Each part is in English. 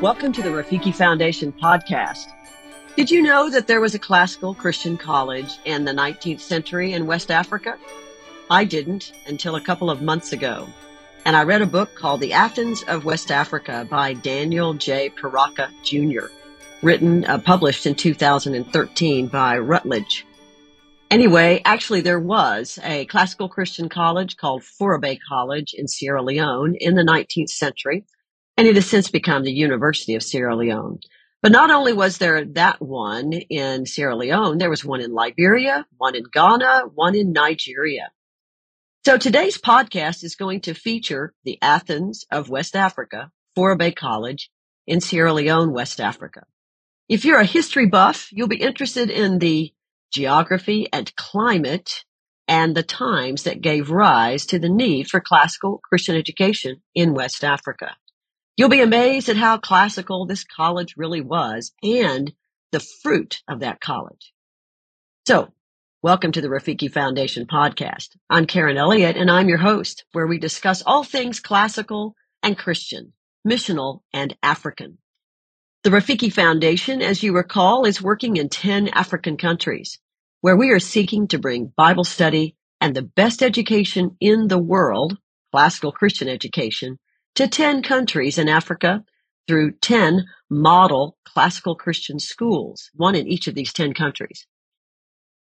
Welcome to the Rafiki Foundation podcast. Did you know that there was a classical Christian college in the 19th century in West Africa? I didn't until a couple of months ago. And I read a book called The Athens of West Africa by Daniel J. Paracka Jr., written, uh, published in 2013 by Routledge. Anyway, actually there was a classical Christian college called Fourah Bay College in Sierra Leone in the 19th century, and it has since become the University of Sierra Leone. But not only was there that one in Sierra Leone, there was one in Liberia, one in Ghana, one in Nigeria. So today's podcast is going to feature the Athens of West Africa, Fourah Bay College in Sierra Leone, West Africa. If you're a history buff, you'll be interested in the geography and climate and the times that gave rise to the need for classical Christian education in West Africa. You'll be amazed at how classical this college really was and the fruit of that college. So, welcome to the Rafiki Foundation podcast. I'm Karen Elliott and I'm your host where we discuss all things classical and Christian, missional and African. The Rafiki Foundation, as you recall, is working in 10 African countries where we are seeking to bring Bible study and the best education in the world, classical Christian education, to 10 countries in Africa through 10 model classical Christian schools, one in each of these 10 countries.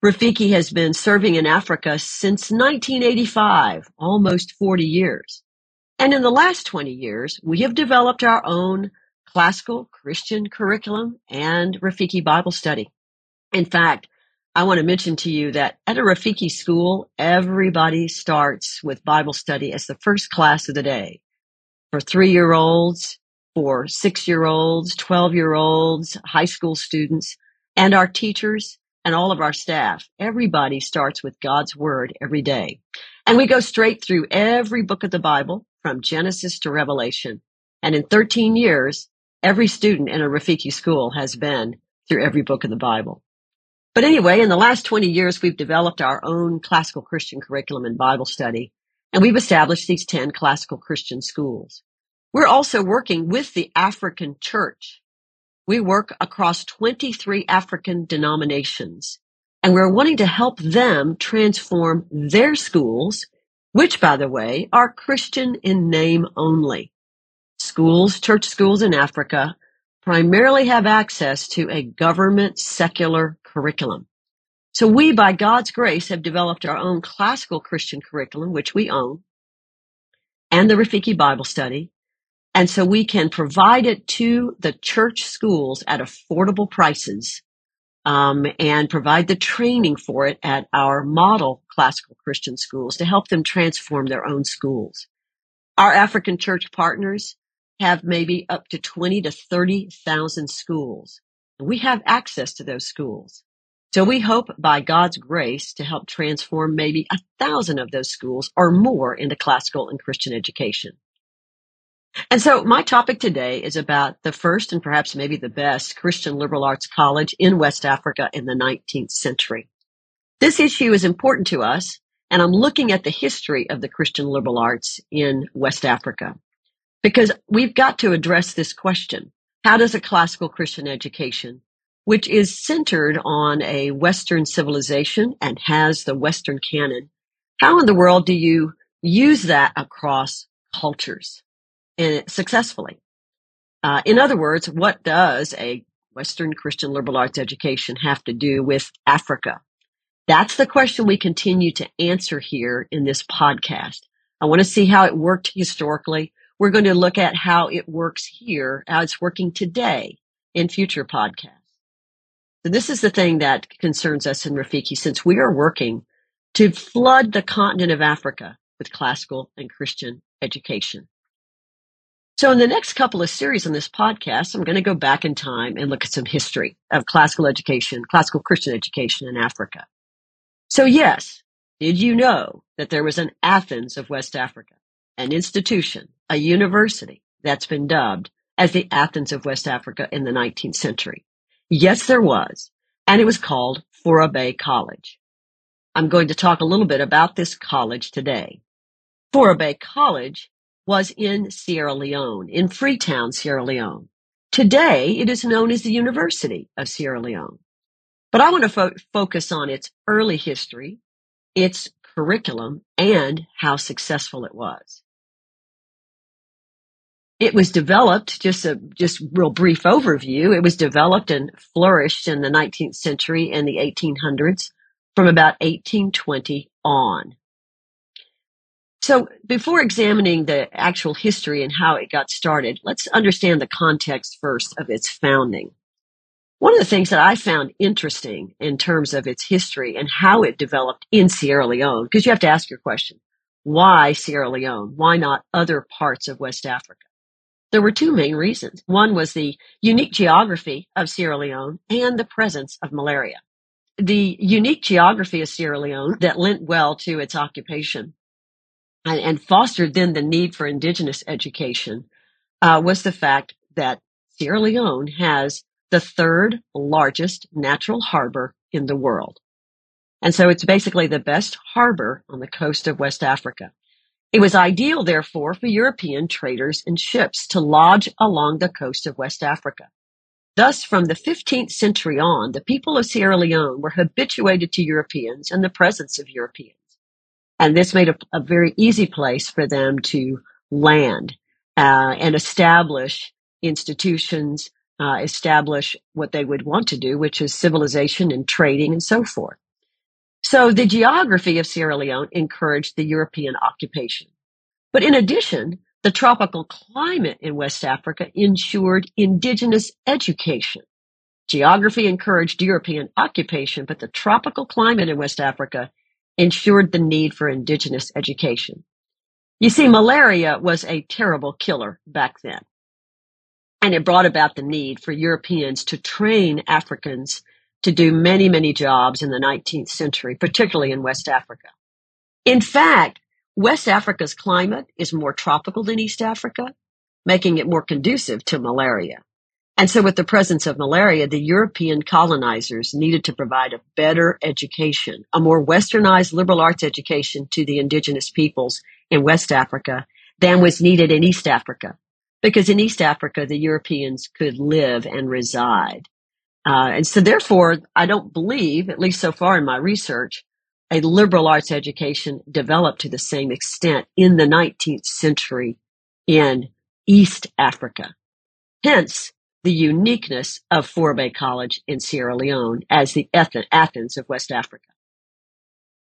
Rafiki has been serving in Africa since 1985, almost 40 years. And in the last 20 years, we have developed our own classical Christian curriculum and Rafiki Bible study. In fact, I want to mention to you that at a Rafiki school, everybody starts with Bible study as the first class of the day. For three year olds, for six year olds, 12 year olds, high school students, and our teachers and all of our staff. Everybody starts with God's word every day. And we go straight through every book of the Bible from Genesis to Revelation. And in 13 years, Every student in a Rafiki school has been through every book of the Bible. But anyway, in the last 20 years, we've developed our own classical Christian curriculum and Bible study, and we've established these 10 classical Christian schools. We're also working with the African church. We work across 23 African denominations, and we're wanting to help them transform their schools, which by the way, are Christian in name only. Schools, church schools in Africa primarily have access to a government secular curriculum. So we, by God's grace, have developed our own classical Christian curriculum, which we own, and the Rafiki Bible study. And so we can provide it to the church schools at affordable prices um, and provide the training for it at our model classical Christian schools to help them transform their own schools. Our African church partners have maybe up to 20 to 30,000 schools. And we have access to those schools. So we hope by God's grace to help transform maybe a thousand of those schools or more into classical and Christian education. And so my topic today is about the first and perhaps maybe the best Christian liberal arts college in West Africa in the 19th century. This issue is important to us, and I'm looking at the history of the Christian liberal arts in West Africa. Because we've got to address this question. How does a classical Christian education, which is centered on a Western civilization and has the Western canon, how in the world do you use that across cultures and successfully? Uh, in other words, what does a Western Christian liberal arts education have to do with Africa? That's the question we continue to answer here in this podcast. I want to see how it worked historically. We're going to look at how it works here, how it's working today in future podcasts. So this is the thing that concerns us in Rafiki since we are working to flood the continent of Africa with classical and Christian education. So in the next couple of series on this podcast, I'm going to go back in time and look at some history of classical education, classical Christian education in Africa. So yes, did you know that there was an Athens of West Africa, an institution a university that's been dubbed as the Athens of West Africa in the 19th century. Yes, there was. And it was called Fourah Bay College. I'm going to talk a little bit about this college today. Fourah Bay College was in Sierra Leone, in Freetown, Sierra Leone. Today, it is known as the University of Sierra Leone. But I want to fo- focus on its early history, its curriculum, and how successful it was. It was developed, just a just real brief overview, it was developed and flourished in the 19th century and the 1800s from about 1820 on. So before examining the actual history and how it got started, let's understand the context first of its founding. One of the things that I found interesting in terms of its history and how it developed in Sierra Leone, because you have to ask your question, why Sierra Leone? Why not other parts of West Africa? There were two main reasons. One was the unique geography of Sierra Leone and the presence of malaria. The unique geography of Sierra Leone that lent well to its occupation and, and fostered then the need for indigenous education uh, was the fact that Sierra Leone has the third largest natural harbor in the world. And so it's basically the best harbor on the coast of West Africa. It was ideal, therefore, for European traders and ships to lodge along the coast of West Africa. Thus, from the 15th century on, the people of Sierra Leone were habituated to Europeans and the presence of Europeans. And this made a, a very easy place for them to land uh, and establish institutions, uh, establish what they would want to do, which is civilization and trading and so forth. So the geography of Sierra Leone encouraged the European occupation. But in addition, the tropical climate in West Africa ensured indigenous education. Geography encouraged European occupation, but the tropical climate in West Africa ensured the need for indigenous education. You see, malaria was a terrible killer back then. And it brought about the need for Europeans to train Africans to do many, many jobs in the 19th century, particularly in West Africa. In fact, West Africa's climate is more tropical than East Africa, making it more conducive to malaria. And so with the presence of malaria, the European colonizers needed to provide a better education, a more westernized liberal arts education to the indigenous peoples in West Africa than was needed in East Africa. Because in East Africa, the Europeans could live and reside. Uh, and so therefore, I don't believe, at least so far in my research, a liberal arts education developed to the same extent in the 19th century in East Africa. Hence, the uniqueness of Fourah Bay College in Sierra Leone as the Athens of West Africa.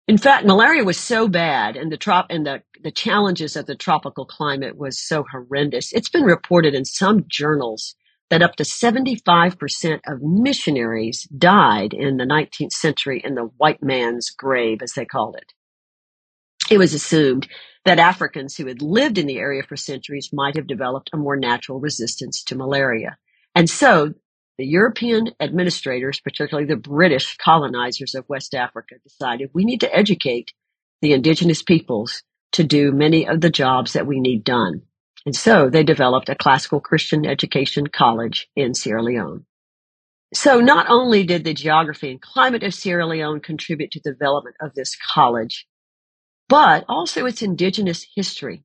In fact, malaria was so bad and the trop and the, the challenges of the tropical climate was so horrendous. It's been reported in some journals that up to 75% of missionaries died in the 19th century in the white man's grave, as they called it. It was assumed that Africans who had lived in the area for centuries might have developed a more natural resistance to malaria. And so the European administrators, particularly the British colonizers of West Africa, decided we need to educate the indigenous peoples to do many of the jobs that we need done. And so they developed a classical Christian education college in Sierra Leone. So not only did the geography and climate of Sierra Leone contribute to the development of this college, but also its indigenous history.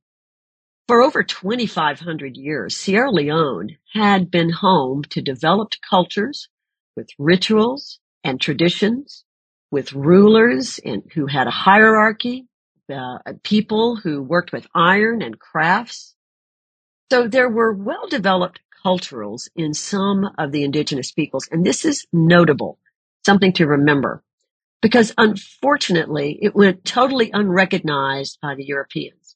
For over 2,500 years, Sierra Leone had been home to developed cultures with rituals and traditions, with rulers and who had a hierarchy, uh, people who worked with iron and crafts. So there were well-developed culturals in some of the indigenous peoples, and this is notable, something to remember, because unfortunately it went totally unrecognized by the Europeans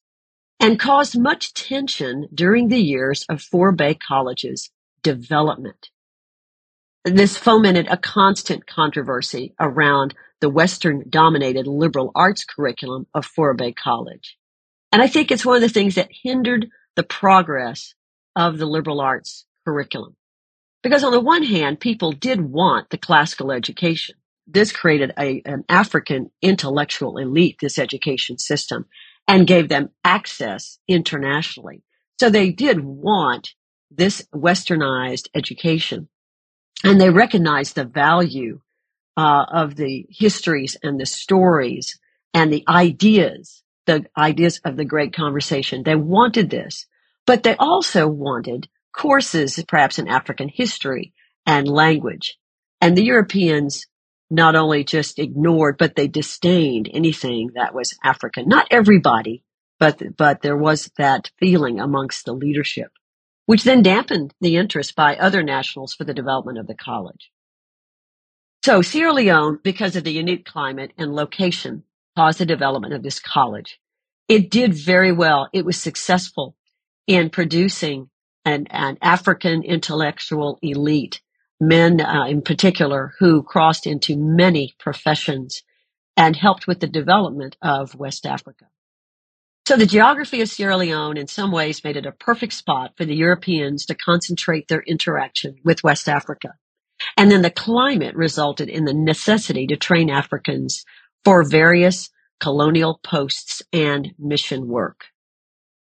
and caused much tension during the years of Fourah Bay College's development. This fomented a constant controversy around the Western dominated liberal arts curriculum of Fourah Bay College. And I think it's one of the things that hindered the progress of the liberal arts curriculum. Because on the one hand, people did want the classical education. This created a, an African intellectual elite, this education system and gave them access internationally. So they did want this westernized education and they recognized the value uh, of the histories and the stories and the ideas, the ideas of the great conversation. They wanted this, but they also wanted courses, perhaps in African history and language. And the Europeans not only just ignored, but they disdained anything that was African. Not everybody, but, but there was that feeling amongst the leadership, which then dampened the interest by other nationals for the development of the college. So Sierra Leone, because of the unique climate and location, caused the development of this college. It did very well. It was successful in producing an, an African intellectual elite, men uh, in particular, who crossed into many professions and helped with the development of West Africa. So the geography of Sierra Leone in some ways made it a perfect spot for the Europeans to concentrate their interaction with West Africa. And then the climate resulted in the necessity to train Africans for various colonial posts and mission work.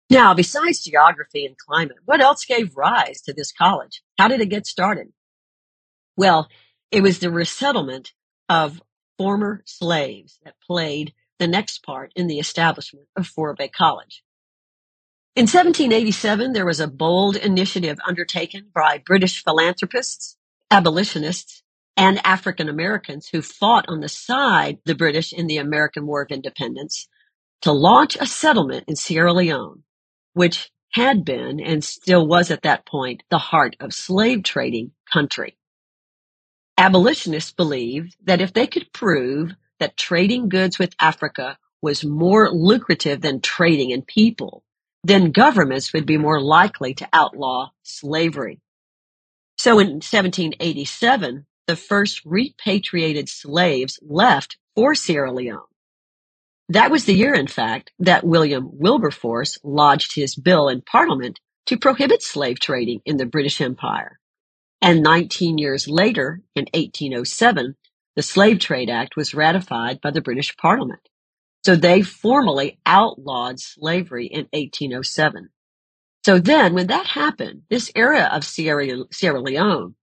Now, besides geography and climate, what else gave rise to this college? How did it get started? Well, it was the resettlement of former slaves that played the next part in the establishment of Fourah Bay College. In 1787, there was a bold initiative undertaken by British philanthropists, abolitionists, and African Americans who fought on the side the British in the American War of Independence to launch a settlement in Sierra Leone which had been and still was at that point the heart of slave trading country. Abolitionists believed that if they could prove that trading goods with Africa was more lucrative than trading in people, then governments would be more likely to outlaw slavery. So in 1787, the first repatriated slaves left for Sierra Leone. That was the year, in fact, that William Wilberforce lodged his bill in Parliament to prohibit slave trading in the British Empire. And 19 years later, in 1807, the Slave Trade Act was ratified by the British Parliament. So they formally outlawed slavery in 1807. So then, when that happened, this area of Sierra, Sierra Leone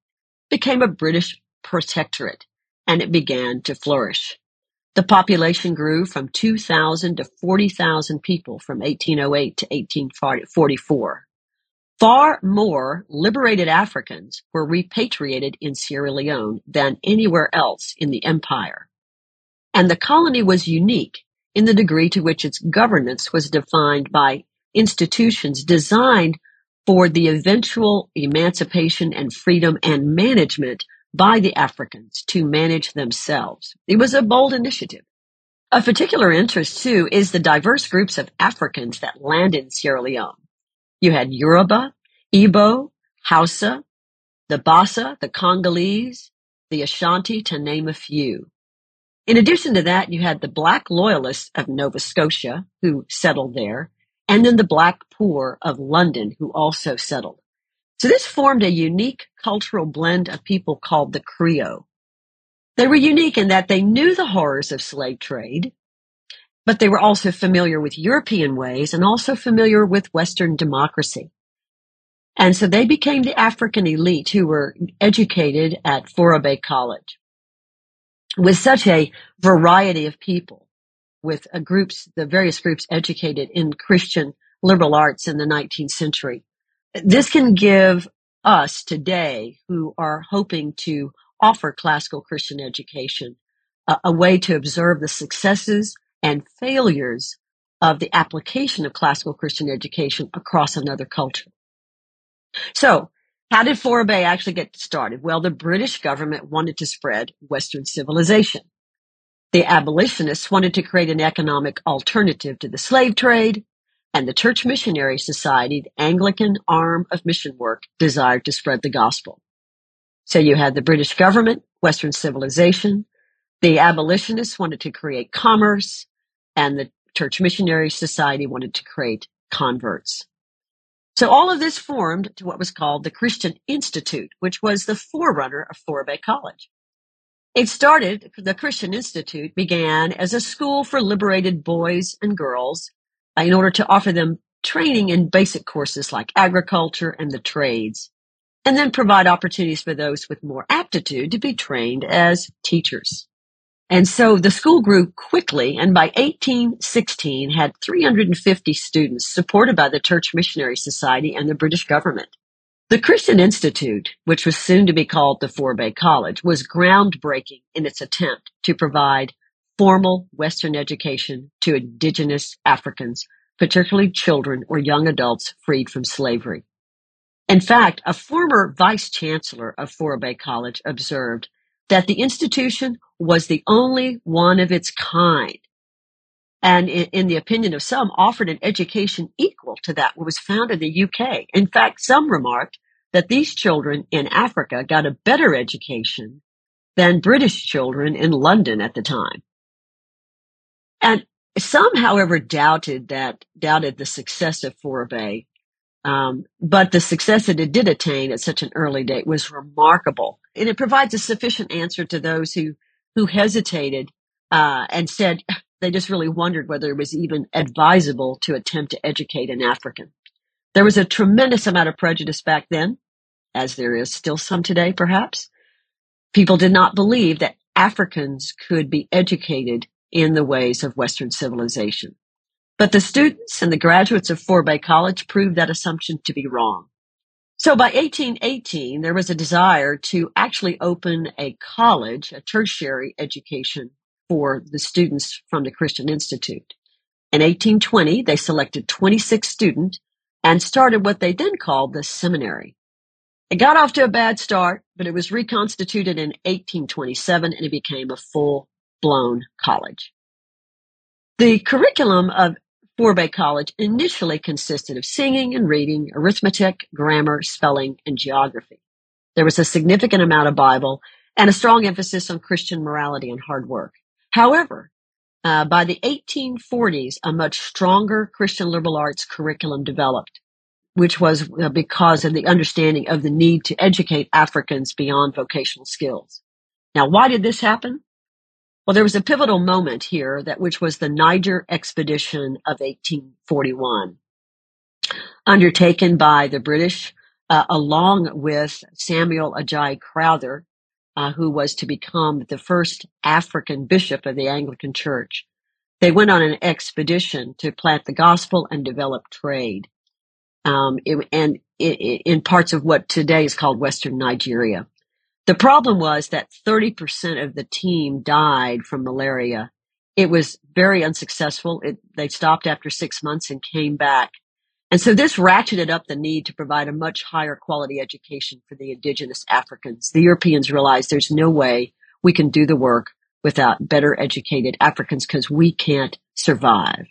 became a British protectorate and it began to flourish. The population grew from 2,000 to 40,000 people from 1808 to 1844. Far more liberated Africans were repatriated in Sierra Leone than anywhere else in the empire. And the colony was unique in the degree to which its governance was defined by institutions designed for the eventual emancipation and freedom and management by the Africans to manage themselves. It was a bold initiative. Of particular interest, too, is the diverse groups of Africans that landed in Sierra Leone. You had Yoruba, Igbo, Hausa, the Bassa, the Congolese, the Ashanti, to name a few. In addition to that, you had the black loyalists of Nova Scotia who settled there, and then the black poor of London who also settled. So this formed a unique cultural blend of people called the Creole. They were unique in that they knew the horrors of slave trade, but they were also familiar with European ways and also familiar with Western democracy. And so they became the African elite who were educated at Bay College. With such a variety of people, with groups, the various groups educated in Christian liberal arts in the 19th century, this can give us today who are hoping to offer classical Christian education a, a way to observe the successes and failures of the application of classical Christian education across another culture. So, how did Fourah Bay actually get started? Well, the British government wanted to spread Western civilization. The abolitionists wanted to create an economic alternative to the slave trade, and the Church Missionary Society, the Anglican arm of mission work, desired to spread the gospel. So you had the British government, Western civilization, the abolitionists wanted to create commerce, and the Church Missionary Society wanted to create converts. So all of this formed to what was called the Christian Institute, which was the forerunner of Bay College. It started, the Christian Institute began as a school for liberated boys and girls in order to offer them training in basic courses like agriculture and the trades, and then provide opportunities for those with more aptitude to be trained as teachers. And so the school grew quickly and by 1816 had 350 students supported by the Church Missionary Society and the British government. The Christian Institute, which was soon to be called the Fourah Bay College, was groundbreaking in its attempt to provide formal Western education to indigenous Africans, particularly children or young adults freed from slavery. In fact, a former vice chancellor of Fourah Bay College observed that the institution was the only one of its kind and in, the opinion of some, offered an education equal to that what was found in the UK. In fact, some remarked that these children in Africa got a better education than British children in London at the time. And some, however, doubted that, doubted the success of Fourah Bay. Um, but the success that it did attain at such an early date was remarkable. And it provides a sufficient answer to those who, who hesitated, uh, and said, they just really wondered whether it was even advisable to attempt to educate an African. There was a tremendous amount of prejudice back then, as there is still some today, perhaps. People did not believe that Africans could be educated in the ways of Western civilization. But the students and the graduates of Fourah Bay College proved that assumption to be wrong. So by 1818, there was a desire to actually open a college, a tertiary education for the students from the Christian Institute. In 1820, they selected 26 students and started what they then called the seminary. It got off to a bad start, but it was reconstituted in 1827 and it became a full blown college. The curriculum of Fourah Bay College initially consisted of singing and reading, arithmetic, grammar, spelling, and geography. There was a significant amount of Bible and a strong emphasis on Christian morality and hard work. However, uh, by the 1840s, a much stronger Christian liberal arts curriculum developed, which was uh, because of the understanding of the need to educate Africans beyond vocational skills. Now, why did this happen? Well, there was a pivotal moment here that which was the Niger expedition of 1841, undertaken by the British, uh, along with Samuel Ajayi Crowther, uh, who was to become the first African bishop of the Anglican Church. They went on an expedition to plant the gospel and develop trade, um, and in parts of what today is called Western Nigeria. The problem was that 30% of the team died from malaria. It was very unsuccessful. they stopped after six months and came back and so this ratcheted up the need to provide a much higher quality education for the indigenous Africans. The Europeans realized there's no way we can do the work without better educated Africans because we can't survive.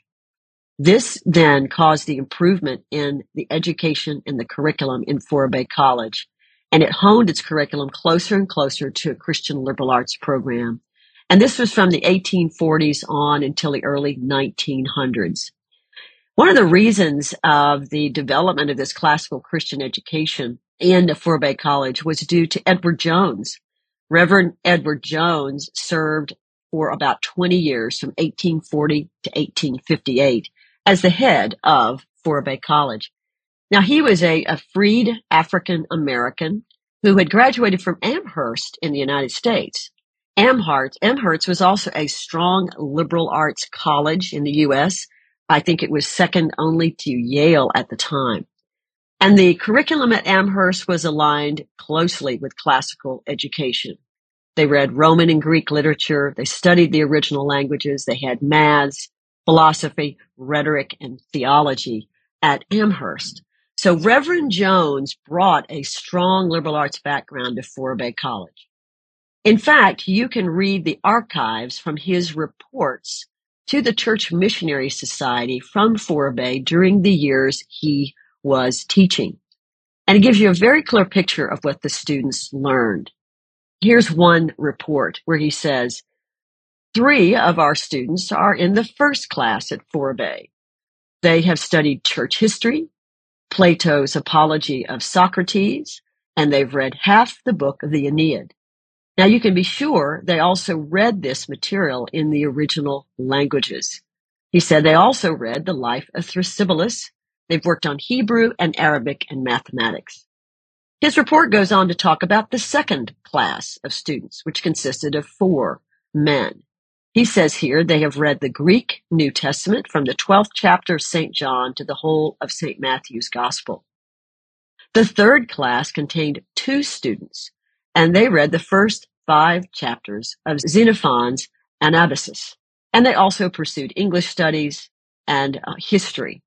This then caused the improvement in the education and the curriculum in Fourah Bay College. And it honed its curriculum closer and closer to a Christian liberal arts program. And this was from the 1840s on until the early 1900s. One of the reasons of the development of this classical Christian education in Fourah Bay College was due to Edward Jones. Reverend Edward Jones served for about 20 years from 1840 to 1858 as the head of Fourah Bay College. Now he was a, a freed African American who had graduated from Amherst in the United States. Amherst, Amherst was also a strong liberal arts college in the U.S. I think it was second only to Yale at the time. And the curriculum at Amherst was aligned closely with classical education. They read Roman and Greek literature. They studied the original languages. They had maths, philosophy, rhetoric, and theology at Amherst. So Reverend Jones brought a strong liberal arts background to Fourah Bay College. In fact, you can read the archives from his reports to the Church Missionary Society from Fourah Bay during the years he was teaching. And it gives you a very clear picture of what the students learned. Here's one report where he says, three of our students are in the first class at Fourah Bay. They have studied church history, Plato's Apology of Socrates, and they've read half the book of the Aeneid. Now you can be sure they also read this material in the original languages. He said they also read the life of Thrasybulus. They've worked on Hebrew and Arabic and mathematics. His report goes on to talk about the second class of students, which consisted of four men. He says here they have read the Greek New Testament from the 12th chapter of St. John to the whole of St. Matthew's Gospel. The third class contained two students, and they read the first five chapters of Xenophon's Anabasis. And they also pursued English studies and uh, history.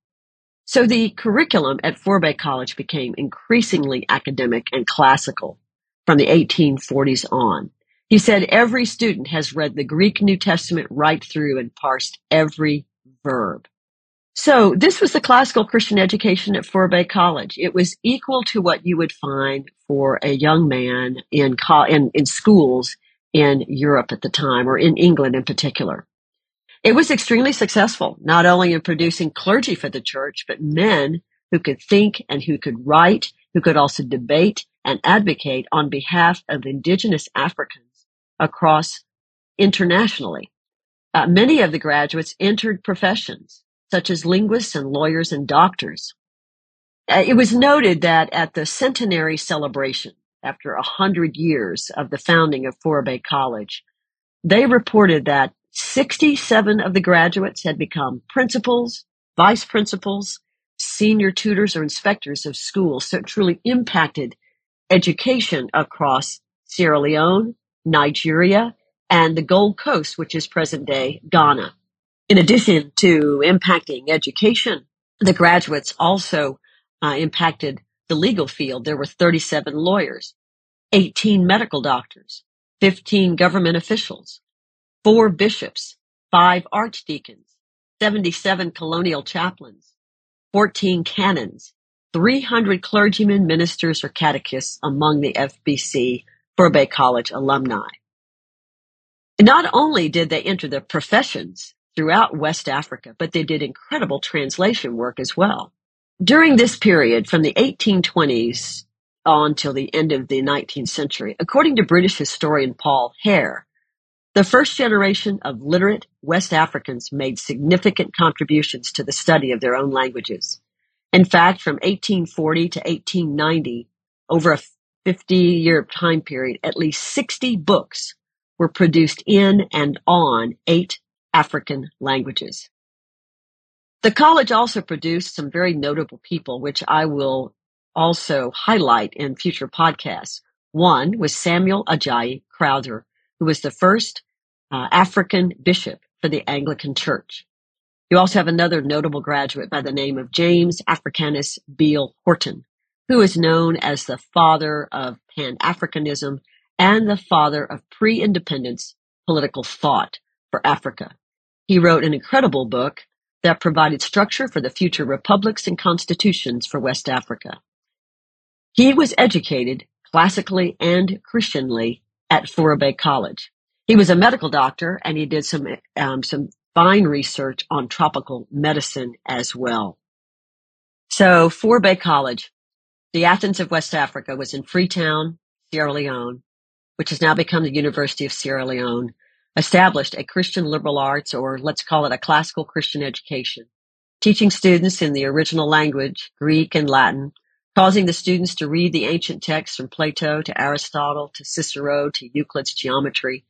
So the curriculum at Fourah Bay College became increasingly academic and classical from the 1840s on. He said every student has read the Greek New Testament right through and parsed every verb. So this was the classical Christian education at Fourah Bay College. It was equal to what you would find for a young man in, co- in, in schools in Europe at the time or in England in particular. It was extremely successful, not only in producing clergy for the church, but men who could think and who could write, who could also debate and advocate on behalf of indigenous Africans across internationally. Uh, many of the graduates entered professions such as linguists and lawyers and doctors. Uh, it was noted that at the centenary celebration, after a hundred years of the founding of Fourah Bay College, they reported that 67 of the graduates had become principals, vice principals, senior tutors or inspectors of schools. So it truly impacted education across Sierra Leone, Nigeria, and the Gold Coast, which is present day Ghana. In addition to impacting education, the graduates also uh, impacted the legal field. There were 37 lawyers, 18 medical doctors, 15 government officials, four bishops, five archdeacons, 77 colonial chaplains, 14 canons, 300 clergymen, ministers, or catechists among the FBC Fourah Bay College alumni. Not only did they enter the professions throughout West Africa, but they did incredible translation work as well. During this period, from the 1820s on till the end of the 19th century, according to British historian Paul Hair, the first generation of literate West Africans made significant contributions to the study of their own languages. In fact, from 1840 to 1890, over a 50 year time period, at least 60 books were produced in and on eight African languages. The college also produced some very notable people, which I will also highlight in future podcasts. One was Samuel Ajayi Crowther, who was the first uh, African bishop for the Anglican Church. You also have another notable graduate by the name of James Africanus Beale Horton, who is known as the father of Pan-Africanism and the father of pre-independence political thought for Africa. He wrote an incredible book that provided structure for the future republics and constitutions for West Africa. He was educated classically and Christianly at Fourah Bay College. He was a medical doctor and he did some um, some fine research on tropical medicine as well. So Fourah Bay College, the Athens of West Africa, was in Freetown, Sierra Leone, which has now become the University of Sierra Leone, established a Christian liberal arts, or let's call it a classical Christian education, teaching students in the original language, Greek and Latin, causing the students to read the ancient texts from Plato to Aristotle to Cicero to Euclid's geometry,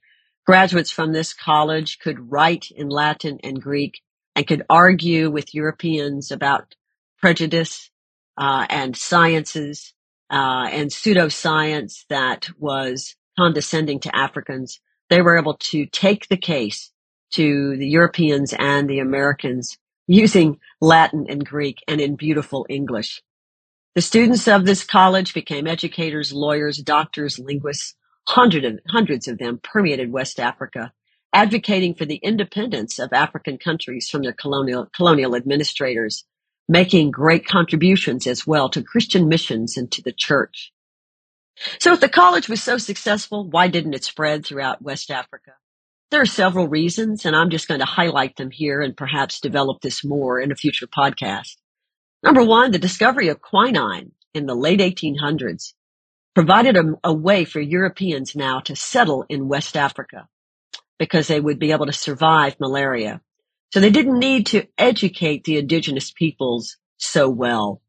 Graduates from this college could write in Latin and Greek and could argue with Europeans about prejudice uh, and sciences uh, and pseudoscience that was condescending to Africans. They were able to take the case to the Europeans and the Americans using Latin and Greek and in beautiful English. The students of this college became educators, lawyers, doctors, linguists, Hundred of, hundreds of them permeated West Africa, advocating for the independence of African countries from their colonial, colonial administrators, making great contributions as well to Christian missions and to the church. So if the college was so successful, why didn't it spread throughout West Africa? There are several reasons, and I'm just going to highlight them here and perhaps develop this more in a future podcast. Number one, the discovery of quinine in the late 1800s provided a, a way for Europeans now to settle in West Africa because they would be able to survive malaria. So they didn't need to educate the indigenous peoples so well.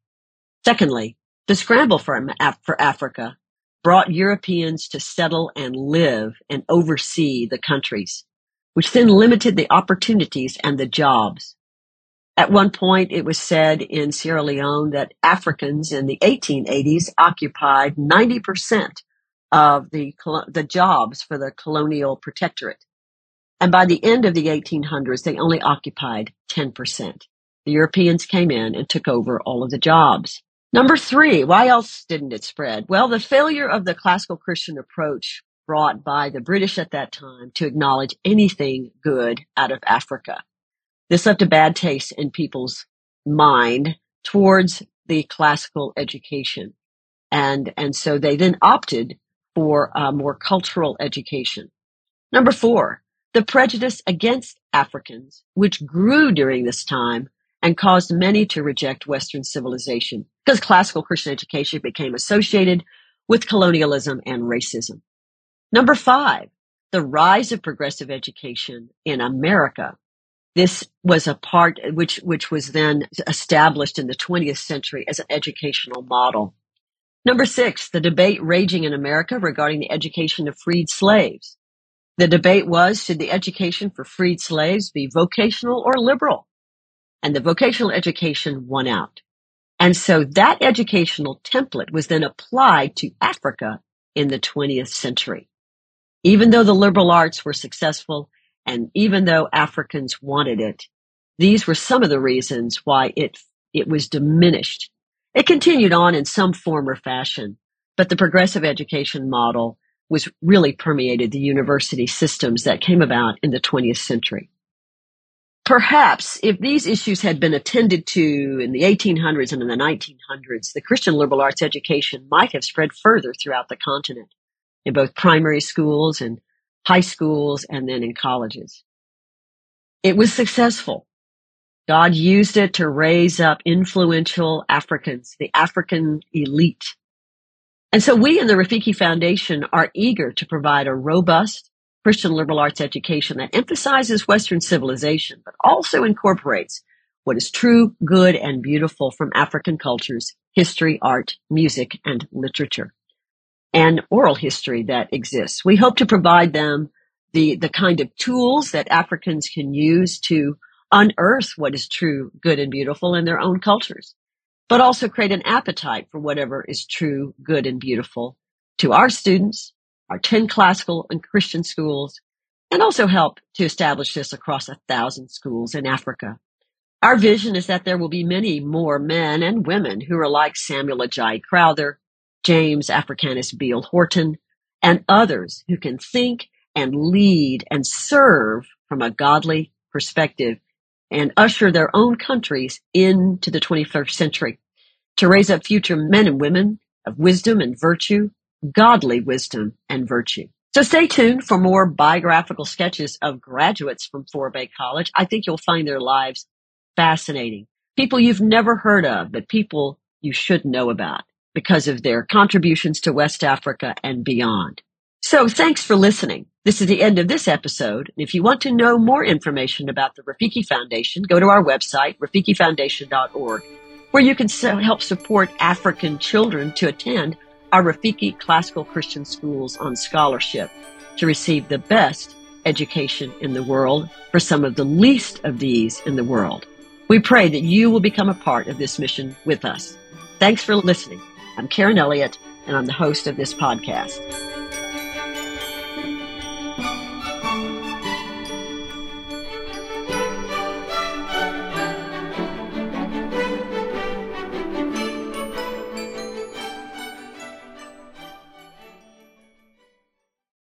Secondly, the scramble for, for Africa brought Europeans to settle and live and oversee the countries, which then limited the opportunities and the jobs. At one point, it was said in Sierra Leone that Africans in the 1880s occupied 90% of the, the jobs for the colonial protectorate. And by the end of the 1800s, they only occupied 10%. The Europeans came in and took over all of the jobs. Number three, why else didn't it spread? Well, the failure of the classical Christian approach brought by the British at that time to acknowledge anything good out of Africa. This left a bad taste in people's mind towards the classical education. And, and so they then opted for a more cultural education. Number four, the prejudice against Africans, which grew during this time and caused many to reject Western civilization because classical Christian education became associated with colonialism and racism. Number five, the rise of progressive education in America. This was a part which, which was then established in the 20th century as an educational model. Number six, the debate raging in America regarding the education of freed slaves. The debate was, should the education for freed slaves be vocational or liberal? And the vocational education won out. And so that educational template was then applied to Africa in the 20th century. Even though the liberal arts were successful and even though Africans wanted it, these were some of the reasons why it, it was diminished. It continued on in some form or fashion, but the progressive education model was really permeated the university systems that came about in the 20th century. Perhaps if these issues had been attended to in the 1800s and in the 1900s, the Christian liberal arts education might have spread further throughout the continent in both primary schools and high schools and then in colleges. It was successful. God used it to raise up influential Africans, the African elite. And so we in the Rafiki Foundation are eager to provide a robust Christian liberal arts education that emphasizes Western civilization, but also incorporates what is true, good, and beautiful from African cultures, history, art, music, and literature, and oral history that exists. We hope to provide them the, the kind of tools that Africans can use to unearth what is true, good, and beautiful in their own cultures, but also create an appetite for whatever is true, good, and beautiful to our students our 10 classical and Christian schools, and also help to establish this across a thousand schools in Africa. Our vision is that there will be many more men and women who are like Samuel Ajayi Crowther, James Africanus Beale Horton, and others who can think and lead and serve from a godly perspective and usher their own countries into the 21st century to raise up future men and women of wisdom and virtue godly wisdom and virtue. So stay tuned for more biographical sketches of graduates from Fourah Bay College. I think you'll find their lives fascinating. People you've never heard of, but people you should know about because of their contributions to West Africa and beyond. So thanks for listening. This is the end of this episode. If you want to know more information about the Rafiki Foundation, go to our website, rafikifoundation.org, where you can help support African children to attend our Rafiki Classical Christian Schools on scholarship to receive the best education in the world for some of the least of these in the world. We pray that you will become a part of this mission with us. Thanks for listening. I'm Karen Elliott, and I'm the host of this podcast.